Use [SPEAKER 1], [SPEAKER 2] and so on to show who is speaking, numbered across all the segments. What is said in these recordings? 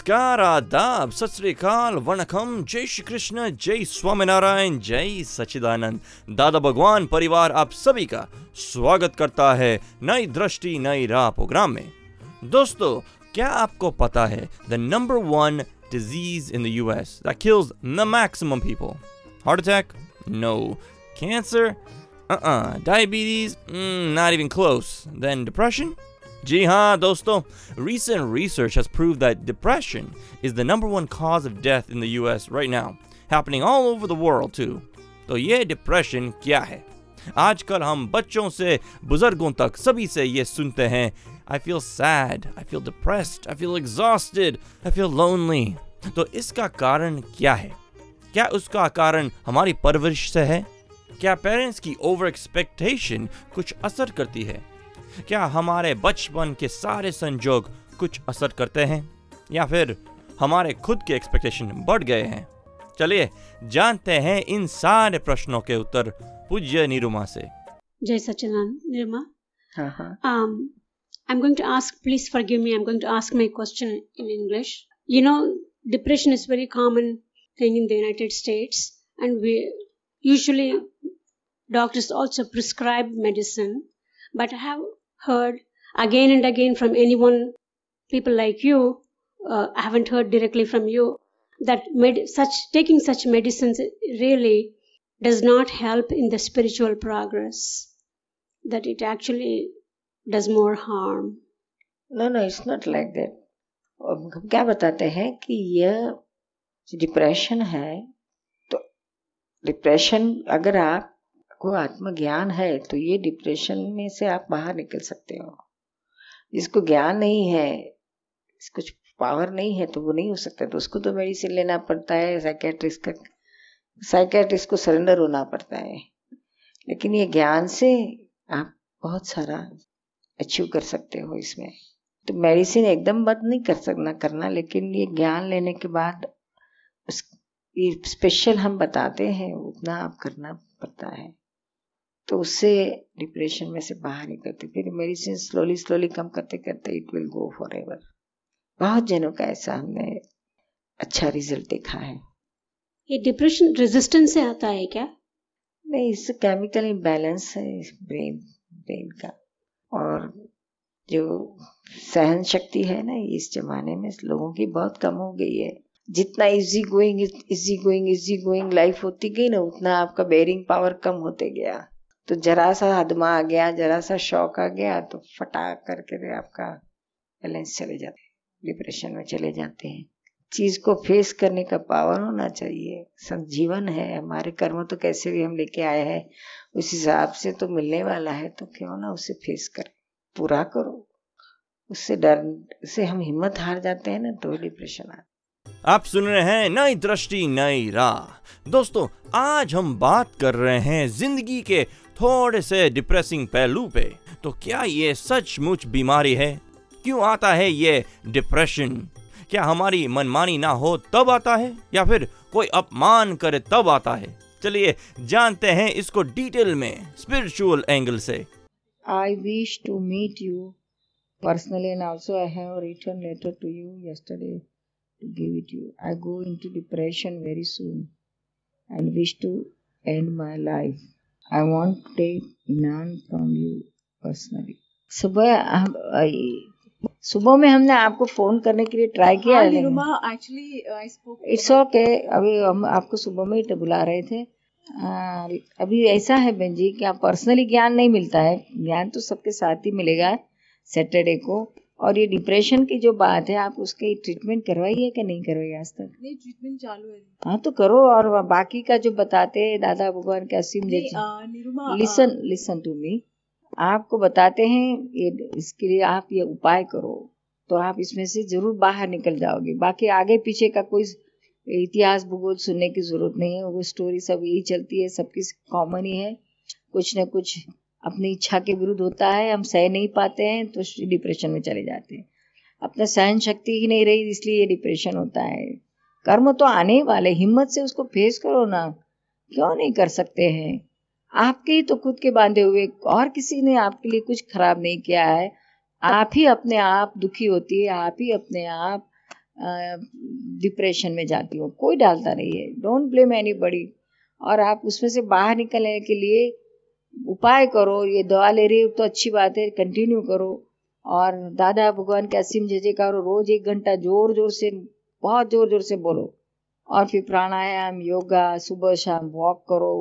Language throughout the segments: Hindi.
[SPEAKER 1] नमस्कार, आदाब, सत श्रीकाल वनकम जय श्री कृष्ण, जय स्वामी नारायण जय सचिदानंद दादा भगवान, परिवार आप सभी का स्वागत करता है नई दृष्टि, नई राह प्रोग्राम में। दोस्तों, क्या आपको पता है the number one disease in the US that the maximum people heart attack no cancer diabetes not even close then depression जी हाँ दोस्तों recent research has proved that depression is the number one cause of death in the US right now, happening all over the world too. तो ये डिप्रेशन क्या है? आजकल हम बच्चों से बुज़ुर्गों तक सभी से ये सुनते हैं। I feel sad I feel depressed I feel exhausted I feel lonely तो इसका कारण क्या है? क्या उसका कारण हमारी परवरिश से है? क्या पेरेंट्स की ओवर एक्सपेक्टेशन कुछ असर करती है? क्या हमारे बचपन के सारे संजोग कुछ असर करते हैं? या फिर हमारे खुद के एक्सपेक्टेशन बढ़ गए हैं? चलिए जानते हैं इन सारे प्रश्नों के उत्तर पूज्य निरुमा से।
[SPEAKER 2] जय सचिनान निरुमा।
[SPEAKER 3] हाँ
[SPEAKER 2] I am going to ask please forgive me I am going to ask you no depression is very common thing in but heard again and again from anyone, people like you, uh, I haven't heard directly from you, that med- such taking such medicines really does not help in the spiritual progress. That it actually does more harm.
[SPEAKER 3] No no it's not like that हम क्या बताते हैं कि यह जो डिप्रेशन है तो डिप्रेशन अगर आपको आत्मज्ञान है तो ये डिप्रेशन में से आप बाहर निकल सकते हो। जिसको ज्ञान नहीं है, कुछ पावर नहीं है तो वो नहीं हो सकता। तो उसको तो मेडिसिन लेना पड़ता है साइकेट्रिस्ट का साइकेट्रिस्ट को सरेंडर होना पड़ता है। लेकिन ये ज्ञान से आप बहुत सारा अचीव कर सकते हो इसमें। तो मेडिसिन एकदम बंद नहीं कर सकना, करना, लेकिन ये ज्ञान लेने के बाद उस, ये स्पेशल हम बताते हैं, उतना आप करना पड़ता है। तो उससे डिप्रेशन में से बाहर निकलते फिर मेडिसिन स्लोली स्लोली कम करते करते it will go forever बहुत जनों का ऐसा हमने अच्छा रिज़ल्ट देखा है।
[SPEAKER 2] ये डिप्रेशन रेजिस्टेंस से आता है क्या?
[SPEAKER 3] नहीं इससे केमिकल इम्बैलेंस है ब्रेन ब्रेन का। और जो सहन शक्ति है ना इस जमाने में लोगों की बहुत कम हो गई है। जितना easy going easy going easy going life होती गई ना उतना आपका बेरिंग पावर कम होते गया। तो जरा सा हदमा आ गया, जरा सा शौक आ गया तो फटा करके आपका बैलेंस चले जाते डिप्रेशन में चले जाते हैं। चीज़ को फेस करने का पावर होना चाहिए। सब जीवन है, हमारे कर्म तो कैसे भी हम लेके आए हैं, उस हिसाब से तो मिलने वाला है तो क्यों ना उसे फेस करें। पूरा करो। उससे डर से हम हिम्मत हार जाते हैं ना तो डिप्रेशन आता
[SPEAKER 1] आप सुन रहे हैं नई दृष्टि, नई राह। दोस्तों, आज हम बात कर रहे हैं ज़िंदगी के थोड़े से डिप्रेसिंग पहलू पे। तो क्या ये सचमुच बीमारी है? क्यों आता है ये डिप्रेशन क्या हमारी मनमानी ना हो तब आता है? या फिर कोई अपमान करे तब आता है? चलिए जानते हैं इसको डिटेल में स्पिरिचुअल एंगल से।
[SPEAKER 3] I wish to meet you personally and also I have written letter to you yesterday to give it you I go into depression very soon and wish to end my life I want to take none from you personally. सुबह सुबह में हमने आपको फ़ोन करने के लिए ट्राई किया
[SPEAKER 4] हाँ, एक्चुअली
[SPEAKER 3] इट्स ओके अभी हम आपको सुबह में ही तो बुला रहे थे। आ, अभी ऐसा है बहन जी कि आप पर्सनली ज्ञान नहीं मिलता है। ज्ञान तो सबके साथ ही मिलेगा सैटरडे को। और ये डिप्रेशन की जो बात है आप उसके ट्रीटमेंट करवाई है कि नहीं करवाई आज तक?
[SPEAKER 4] नहीं ट्रीटमेंट चालू है।
[SPEAKER 3] हाँ तो करो और बाकी का जो बताते हैं दादा भगवान के असीम जैसे लिसन लिसन टू मी आपको बताते हैं ये इसके लिए आप ये उपाय करो। तो आप इसमें से ज़रूर बाहर निकल जाओगे। बाकी आगे पीछे का कोई इतिहास भूगोल सुनने की ज़रूरत नहीं है। वो स्टोरी सब यही चलती है सबकी कॉमन ही है। कुछ न कुछ अपनी इच्छा के विरुद्ध होता है, हम सह नहीं पाते हैं तो डिप्रेशन में चले जाते हैं। अपना सहन शक्ति ही नहीं रही, इसलिए ये डिप्रेशन होता है। कर्म तो आने वाले, हिम्मत से उसको फेस करो ना। क्यों नहीं कर सकते हैं? आपके ही तो खुद के बांधे हुए, और किसी ने आपके लिए कुछ खराब नहीं किया है। आप ही अपने आप दुखी होती है, आप ही अपने आप डिप्रेशन में जाती हो। कोई डालता नहीं है। डोंट ब्लेम एनी बडी और आप उसमें से बाहर निकलने के लिए उपाय करो ये दवा ले रही हो तो अच्छी बात है कंटिन्यू करो। और दादा भगवान के असीम जय जयकार रोज एक घंटा ज़ोर ज़ोर से बहुत ज़ोर ज़ोर से बोलो। और फिर प्राणायाम योगा सुबह शाम वॉक करो।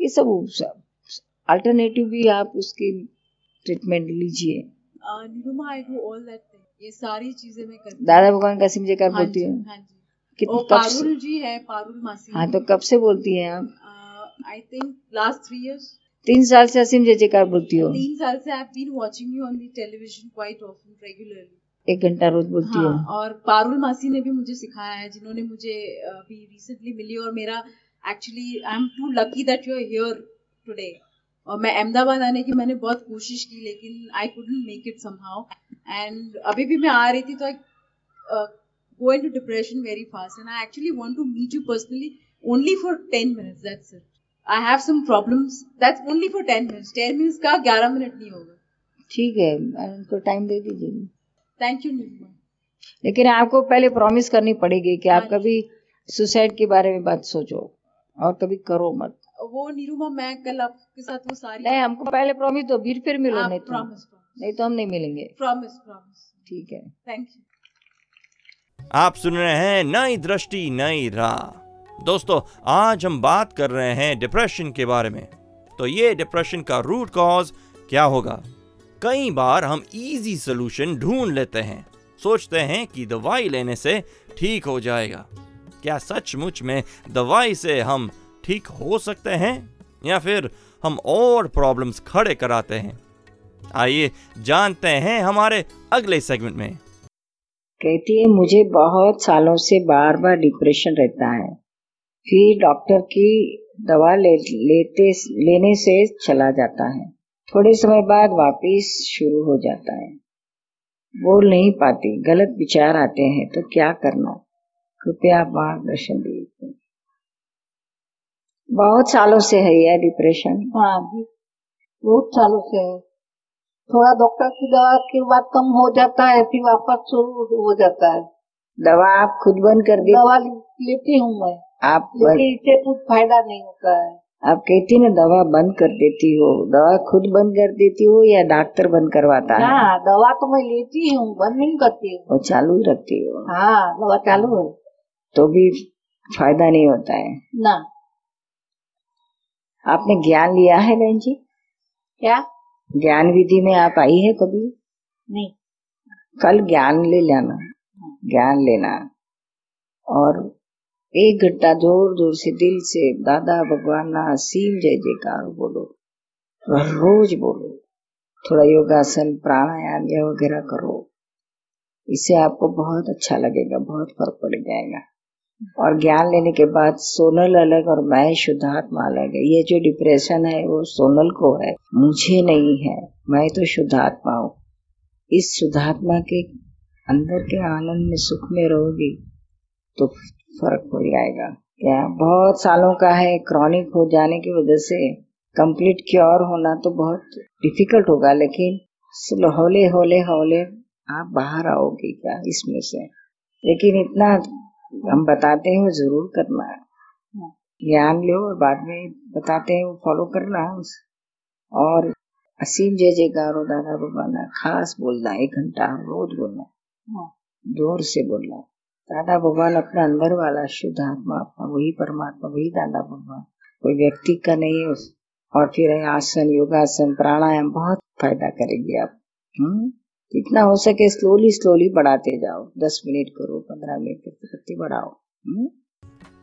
[SPEAKER 3] ये सब सब अल्टरनेटिव भी आप उसकी ट्रीटमेंट लीजिए।
[SPEAKER 4] Uh, ये सारी चीज़ें मैं करती
[SPEAKER 3] दादा भगवान का सिम जयकार
[SPEAKER 4] हाँ
[SPEAKER 3] बोलती हूँ।
[SPEAKER 4] हाँ जी। पारुल जी है पारुल मासी।
[SPEAKER 3] हाँ तो कब से बोलती हैं आप?
[SPEAKER 4] I think last three years
[SPEAKER 3] तीन साल से असीम जय जयकार बोलती हो।
[SPEAKER 4] तीन साल से I been watching you on the television quite often regularly
[SPEAKER 3] एक घंटा रोज बोलती
[SPEAKER 4] हाँ।
[SPEAKER 3] हो
[SPEAKER 4] और पारुल मासी ने भी मुझे सिखाया है जिन्होंने मुझे अभी रिसेंटली मिली और मेरा actually I am too lucky that you are here today और मैं अहमदाबाद आने की मैंने बहुत कोशिश की लेकिन I couldn't make it somehow and अभी भी मैं आ रही थी तो आई go into depression very fast. And i actually want to meet you personally only for 10 minutes that's it. I have some problems. That's only for 10 minutes. 10 minutes का 11 मिनट नहीं होगा।
[SPEAKER 3] ठीक है उनको टाइम दे दीजिए
[SPEAKER 4] थैंक यू निरुमा
[SPEAKER 3] लेकिन आपको पहले प्रॉमिस करनी पड़ेगी कि आप
[SPEAKER 4] हाँ
[SPEAKER 3] कभी सुसाइड के बारे में बात सोचो और कभी करो मत।
[SPEAKER 4] वो निरुमा मैं कल आपके साथ वो सारी
[SPEAKER 3] नहीं हमको पहले प्रॉमिस दो फिर फिर मिलो नहीं तो
[SPEAKER 4] प्रॉमिस
[SPEAKER 3] नहीं तो हम नहीं मिलेंगे।
[SPEAKER 4] प्रॉमिस प्रॉमिस
[SPEAKER 3] ठीक है।
[SPEAKER 4] थैंक यू
[SPEAKER 1] आप सुन रहे हैं नई दृष्टि नई राह। दोस्तों, आज हम बात कर रहे हैं डिप्रेशन के बारे में। तो ये डिप्रेशन का रूट कॉज क्या होगा? कई बार हम इजी सोल्यूशन ढूंढ लेते हैं। सोचते हैं कि दवाई लेने से ठीक हो जाएगा। क्या सचमुच में दवाई से हम ठीक हो सकते हैं? या फिर हम और प्रॉब्लम्स खड़े कराते हैं? आइए जानते हैं हमारे अगले सेगमेंट में।
[SPEAKER 3] कहती है, मुझे बहुत सालों से बार बार डिप्रेशन रहता है। फिर डॉक्टर की दवा ले, लेते लेने से चला जाता है। थोड़े समय बाद वापस शुरू हो जाता है। बोल नहीं पाती गलत विचार आते हैं तो क्या करना? कृपया मार्गदर्शन दीजिए। बहुत सालों से है यह डिप्रेशन
[SPEAKER 5] हाँ जी बहुत सालों से है। थोड़ा डॉक्टर की दवा के बाद कम हो जाता है फिर वापस शुरू हो जाता है।
[SPEAKER 3] दवा आप खुद बंद कर दी
[SPEAKER 5] दवा लेती हूँ मैं।
[SPEAKER 3] आप
[SPEAKER 5] इससे कुछ फ़ायदा नहीं होता है।
[SPEAKER 3] आप कहती ना दवा बंद कर देती हो। दवा खुद बंद कर देती हो या डॉक्टर बंद करवाता है?
[SPEAKER 5] हाँ दवा तो मैं लेती हूँ बंद नहीं करती हूँ।
[SPEAKER 3] चालू रखती हो।
[SPEAKER 5] हाँ दवा चालू है।
[SPEAKER 3] तो भी फ़ायदा नहीं होता है।
[SPEAKER 5] ना।
[SPEAKER 3] आपने ज्ञान लिया है बहन जी?
[SPEAKER 5] क्या?
[SPEAKER 3] ज्ञान विधि में आप आई है कभी?
[SPEAKER 5] नहीं।
[SPEAKER 3] कल ज्ञान ले लेना। ज्ञान लेना। और एक घंटा ज़ोर ज़ोर से दिल से, दादा भगवान ना असीम जय जयकार बोलो। हर रोज बोलो, थोड़ा योगासन, प्राणायाम या वगैरह करो। इससे आपको बहुत अच्छा लगेगा, बहुत फ़र्क पड़ जाएगा। और ज्ञान लेने के बाद सोनल अलग और मैं शुद्धात्मा अलग है। ये जो डिप्रेशन है, वो सोनल को है, मुझे नहीं है। मैं तो शुद्धात्मा हूँ। इस शुद्धात्मा के अंदर के आनंद में सुख में रहोगी तो फ़र्क हो जाएगा। क्या? बहुत सालों का है क्रॉनिक हो जाने की वजह से कंप्लीट क्योर होना तो बहुत डिफ़िकल्ट होगा लेकिन हौले हौले हौले आप बाहर आओगे क्या इसमें से? लेकिन इतना हम बताते हैं वो ज़रूर करना। है ज्ञान लो और बाद में बताते हैं वो फॉलो करना और असीम जय जयकार हो दादा भगवान खास बोलना एक घंटा रोज बोलना। ज़ोर से बोलना। दादा भगवान अपना अंदर वाला शुद्ध आत्मा, अपना वही परमात्मा, वही दादा भगवान। कोई व्यक्ति का नहीं है और फिर आसन, योगासन, प्राणायाम, बहुत फ़ायदा करेंगे आप। हम्म? जितना हो सके स्लोली स्लोली बढ़ाते जाओ। दस मिनट करो, पंद्रह मिनट करते करते बढ़ाओ। हम्म?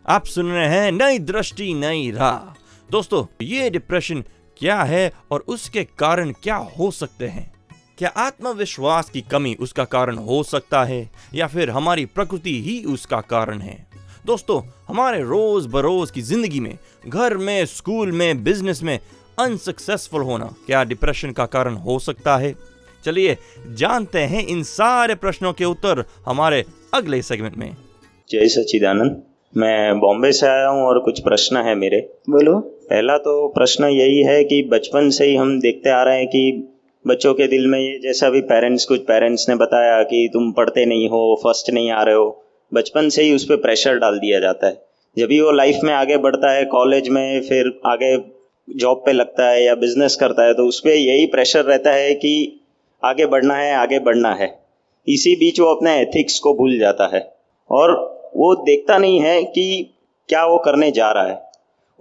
[SPEAKER 1] आप सुन रहे हैं नई दृष्टि, नई राह। दोस्तों, ये डिप्रेशन क्या है और उसके कारण क्या हो सकते हैं? क्या आत्मविश्वास की कमी उसका कारण हो सकता है या फिर हमारी प्रकृति ही उसका कारण है? दोस्तों हमारे रोज बरोज की ज़िंदगी में घर में स्कूल में बिज़नेस में अनसक्सेसफुल होना क्या डिप्रेशन का कारण हो सकता है? चलिए जानते हैं इन सारे प्रश्नों के उत्तर हमारे अगले सेगमेंट में।
[SPEAKER 6] जय सचिदानंद मैं बॉम्बे से आया हूँ और कुछ प्रश्न है मेरे।
[SPEAKER 3] बोलो।
[SPEAKER 6] पहला तो प्रश्न यही है कि बचपन से ही हम देखते आ रहे हैं कि बच्चों के दिल में ये जैसा भी पेरेंट्स कुछ पेरेंट्स ने बताया कि तुम पढ़ते नहीं हो फ़र्स्ट नहीं आ रहे हो, बचपन से ही उस पर प्रेशर डाल दिया जाता है। जब भी वो लाइफ में आगे बढ़ता है कॉलेज में फिर आगे जॉब पे लगता है या बिज़नेस करता है तो उस पर यही प्रेशर रहता है कि आगे बढ़ना है, आगे बढ़ना है। इसी बीच वो अपने एथिक्स को भूल जाता है और वो देखता नहीं है कि क्या वो करने जा रहा है।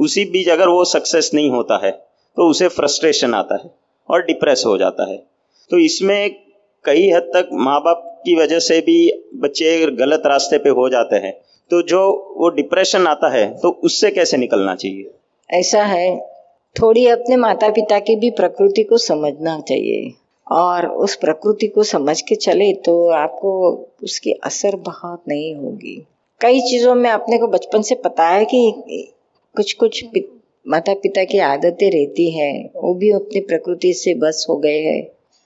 [SPEAKER 6] उसी बीच अगर वो सक्सेस नहीं होता है तो उसे फ्रस्ट्रेशन आता है। और डिप्रेस हो जाता है। तो इसमें कई हद तक माँ बाप की वजह से भी बच्चे गलत रास्ते पे हो जाते हैं। तो जो वो डिप्रेशन आता है तो उससे कैसे निकलना चाहिए?
[SPEAKER 3] ऐसा है, थोड़ी अपने माता पिता की भी प्रकृति को समझना चाहिए। और उस प्रकृति को समझ के चले तो आपको उसकी असर बहुत नहीं होगी। कई चीज़ों में अपने को बचपन से पता है कि कुछ कुछ माता पिता की आदतें रहती है, वो भी अपनी प्रकृति से बस हो गए हैं।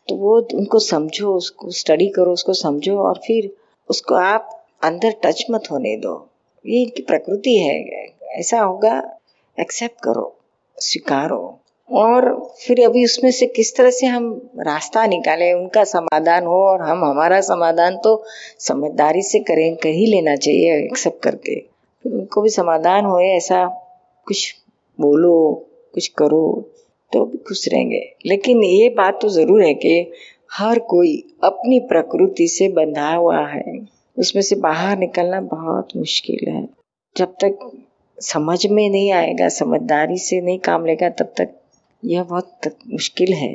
[SPEAKER 3] तो वो उनको समझो, उसको स्टडी करो, उसको समझो और फिर उसको आप अंदर टच मत होने दो। ये इनकी प्रकृति है, ऐसा होगा एक्सेप्ट करो, स्वीकारो। और फिर अभी उसमें से किस तरह से हम रास्ता निकालें, उनका समाधान हो और हम हमारा समाधान तो समझदारी से करें, कर ही लेना चाहिए एक्सेप्ट करके। उनको भी समाधान होए ऐसा कुछ बोलो, कुछ करो तो भी खुश रहेंगे। लेकिन ये बात तो ज़रूर है कि हर कोई अपनी प्रकृति से बंधा हुआ है। उसमें से बाहर निकलना बहुत मुश्किल है। जब तक समझ में नहीं आएगा, समझदारी से नहीं काम लेगा, तब तक यह बहुत मुश्किल है।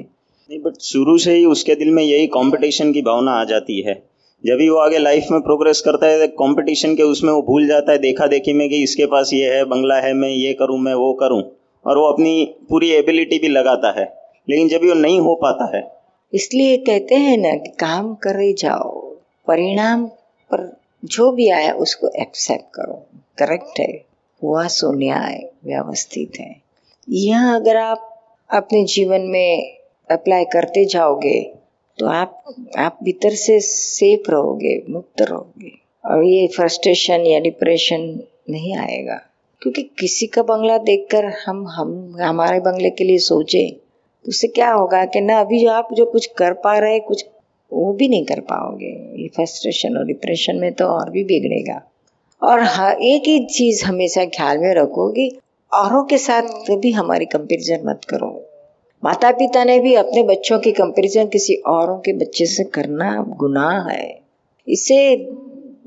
[SPEAKER 6] नहीं बट शुरू से ही उसके दिल में यही कंपटीशन की भावना आ जाती है। जब भी वो आगे लाइफ में प्रोग्रेस करता है कंपटीशन के उसमें वो भूल जाता है देखा देखी में कि इसके पास ये है, बंगला है, मैं ये करूँ, मैं वो करूँ। और वो अपनी पूरी एबिलिटी भी लगाता है। लेकिन जब वो नहीं हो पाता है,
[SPEAKER 3] इसलिए कहते हैं ना कि काम करे जाओ, परिणाम पर जो भी आया उसको एक्सेप्ट करो। करेक्ट है। हुआ सो न्याय, व्यवस्थित है। यह अगर आप अपने जीवन में अप्लाई करते जाओगे तो आप आप भीतर से सेफ़ रहोगे मुक्त रहोगे। और ये फ्रस्ट्रेशन या डिप्रेशन नहीं आएगा। क्योंकि किसी का बंगला देखकर हम हम हमारे बंगले के लिए सोचे तो उससे क्या होगा कि ना अभी जो आप जो कुछ कर पा रहे कुछ वो भी नहीं कर पाओगे। ये फ्रस्ट्रेशन और डिप्रेशन में तो और भी बिगड़ेगा। और हाँ एक ही चीज़ हमेशा ख्याल में रखोगे औरों के साथ कभी हमारी कंपेरिजन मत करो। माता पिता ने भी अपने बच्चों की कंपैरिजन किसी औरों के बच्चे से करना गुनाह है। इससे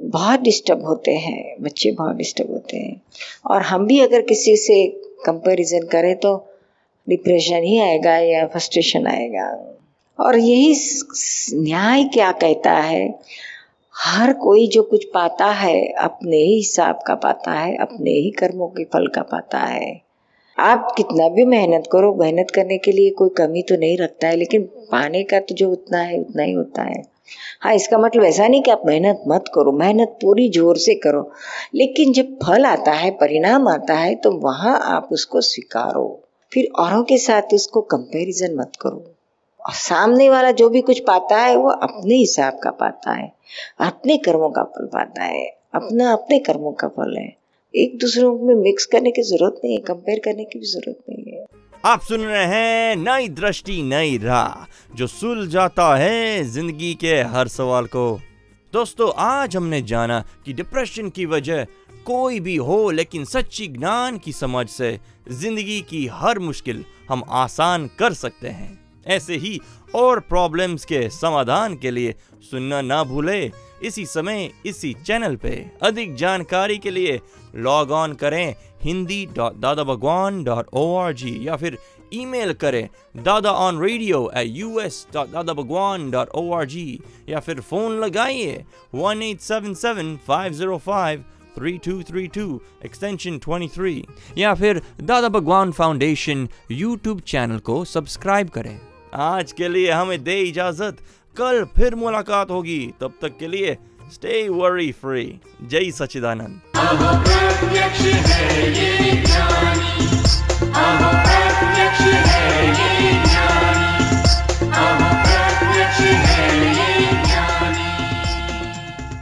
[SPEAKER 3] बहुत डिस्टर्ब होते हैं, बच्चे बहुत डिस्टर्ब होते हैं। और हम भी अगर किसी से कंपैरिजन करें तो डिप्रेशन ही आएगा या फ्रस्ट्रेशन आएगा। और यही न्याय क्या कहता है? हर कोई जो कुछ पाता है, अपने ही हिसाब का पाता है, अपने ही कर्मों के फल का पाता है। आप कितना भी मेहनत करो, मेहनत करने के लिए कोई कमी तो नहीं रखता है, लेकिन पाने का तो जो उतना है, उतना ही होता है। हाँ इसका मतलब ऐसा नहीं कि आप मेहनत मत करो, मेहनत पूरी ज़ोर से करो, लेकिन जब फल आता है, परिणाम आता है तो वहाँ आप उसको स्वीकारो। फिर औरों के साथ उसको कंपैरिजन मत करो। और सामने वाला जो भी कुछ पाता है, वो अपने हिसाब का पाता है, अपने कर्मों का फल पाता है, अपना अपने कर्मों का फल है। एक दूसरों में मिक्स करने की ज़रूरत नहीं है कंपेयर करने की भी ज़रूरत नहीं है।
[SPEAKER 1] आप सुन रहे हैं नई दृष्टि, नई राह, जो सुल जाता है ज़िंदगी के हर सवाल को। दोस्तों, आज हमने जाना कि डिप्रेशन की वजह कोई भी हो, लेकिन सच्ची ज्ञान की समझ से ज़िंदगी की हर मुश्किल हम आसान कर सकते हैं। ऐसे ही और प्रॉब्लम्स के समाधान के लिए सुनना ना भूले। इसी समय, इसी चैनल पे अधिक जानकारी के लिए लॉग ऑन करें Hindi dot Dada Bhagwan dot O R G या फिर ईमेल करें Dada on radio at U S dot Dada Bhagwan dot O R G या फिर फ़ोन लगाइए one eight seven seven five zero five 3232 extension 23 या फिर Dada Bhagwan foundation YouTube channel को सब्सक्राइब करें। आज के लिए हमें दे इजाज़त। कल फिर मुलाकात होगी। तब तक के लिए स्टे वरी फ्री जय सचिदानंद